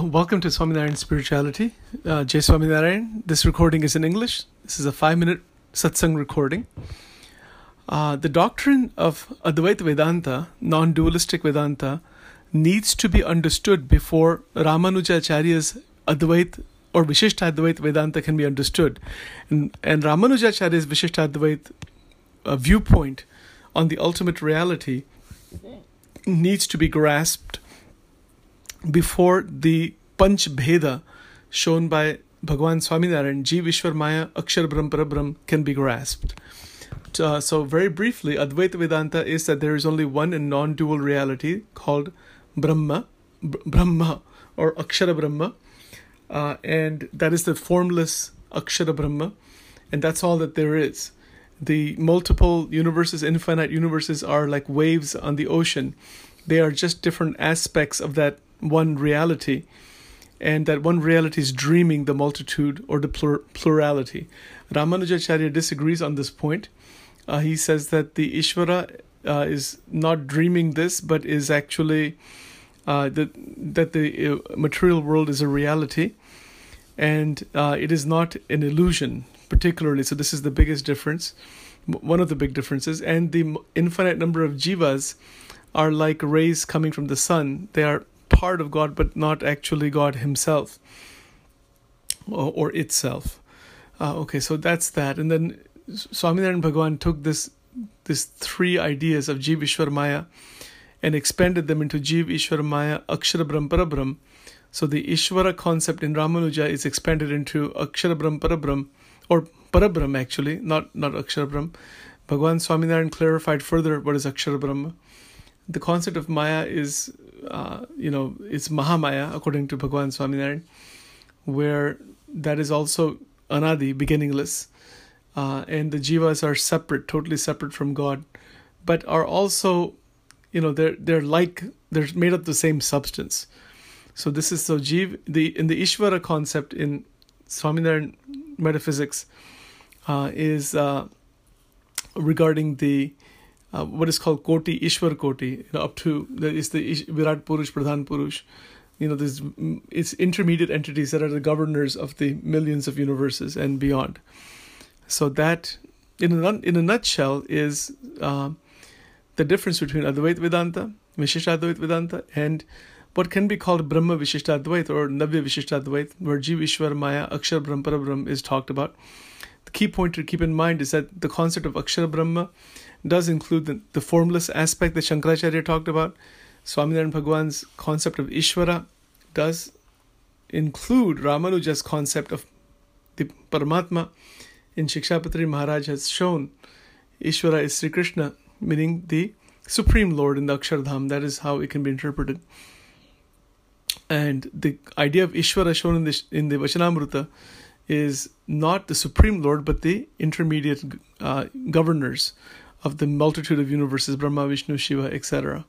Welcome to Swaminarayan Spirituality. Uh, Jay Swaminarayan. This recording is in English. This is a five minute satsang recording. Uh, the doctrine of Advaita Vedanta, non dualistic Vedanta, needs to be understood before Ramanuja Ramanujacharya's Advaita or Vishishtadvait Vedanta can be understood. And, and Ramanujacharya's Vishishtadvait uh, viewpoint on the ultimate reality needs to be grasped before the Panch Bheda shown by Bhagwan Swaminarayan, Jeev Ishwar Maya Akshar Brahm Parabrahm can be grasped. Uh, so, very briefly, Advaita Vedanta is that there is only one and non dual reality called Brahma, Brahma or Akshara Brahma, uh, and that is the formless Akshara Brahma, and that's all that there is. The multiple universes, infinite universes, are like waves on the ocean. They are just different aspects of that one reality, and that one reality is dreaming the multitude or the plur- plurality. Ramanujacharya disagrees on this point. Uh, he says that the Ishvara uh, is not dreaming this, but is actually uh, that that the uh, material world is a reality, and uh, it is not an illusion, particularly. So this is the biggest difference, one of the big differences, and the infinite number of jivas are like rays coming from the sun. They are part of God, but not actually God Himself or, or itself. Uh, okay, so that's that. And then Swaminarayan Bhagavan took this this three ideas of Jeev Ishwar Maya and expanded them into Jeev Ishwar Maya Akshara Brahm Parabrahm. So the Ishvara concept in Ramanuja is expanded into Akshara Brahm Parabrahm or Parabrahm actually, not not Akshara Brahm. Bhagavan Swaminarayan clarified further what is Akshara Brahma. The concept of Maya is uh, you know, it's Mahamaya, according to Bhagwan Swaminarayan, where that is also anadi, beginningless, uh, and the jivas are separate, totally separate from God, but are also, you know, they're they're like they're made of the same substance. So this is so jiv the in the Ishvara concept in Swaminarayan metaphysics uh, is uh, regarding the uh, what is called Koti, Ishwar Koti, you know, up to that is the Ish, Virat Purush, Pradhan Purush. You know, these it's intermediate entities that are the governors of the millions of universes and beyond. So that, in a in a nutshell, is uh, the difference between Advaita Vedanta, Vishishtadvait Vedanta, and what can be called Brahma Vishishtadvait or Navya Vishishtadvait, where Jeev Ishwar Maya Akshar Brahma Parabrahm is talked about. The key point to keep in mind is that the concept of Akshara Brahma does include the, the formless aspect that Shankaracharya talked about. Swaminarayan Bhagwan's concept of Ishvara does include Ramanuja's concept of the Paramatma. In Shikshapatri Maharaj has shown Ishvara is Sri Krishna, meaning the Supreme Lord in the Akshardham. That is how it can be interpreted. And the idea of Ishvara shown in the, in the Vachanamrita is not the Supreme Lord, but the intermediate uh, governors of the multitude of universes, Brahma, Vishnu, Shiva, etc.,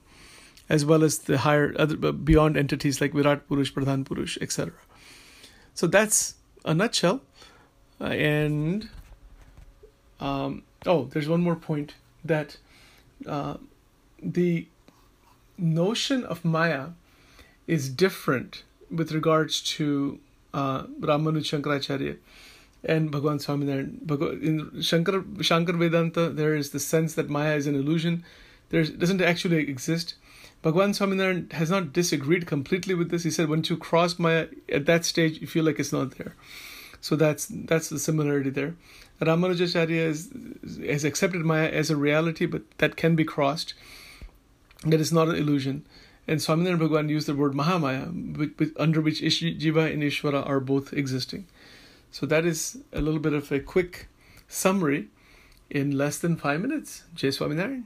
as well as the higher, other, beyond entities like Virat Purush, Pradhan Purush, etc. So that's a nutshell. Uh, and um, oh, there's one more point that uh, the notion of Maya is different with regards to uh, Ramanuja Shankaracharya and Bhagwan Swaminarayan. In Shankar, Shankar Vedanta, there is the sense that Maya is an illusion. There doesn't actually exist. Bhagwan Swaminarayan has not disagreed completely with this. He said once you cross Maya, at that stage, you feel like it's not there. So that's that's the similarity there. Ramanujacharya is, has accepted Maya as a reality, but that can be crossed. That is not an illusion. And Swaminarayan Bhagwan used the word Mahamaya, under which Jiva and Ishvara are both existing. So that is a little bit of a quick summary in less than five minutes. Jay Swaminarayan.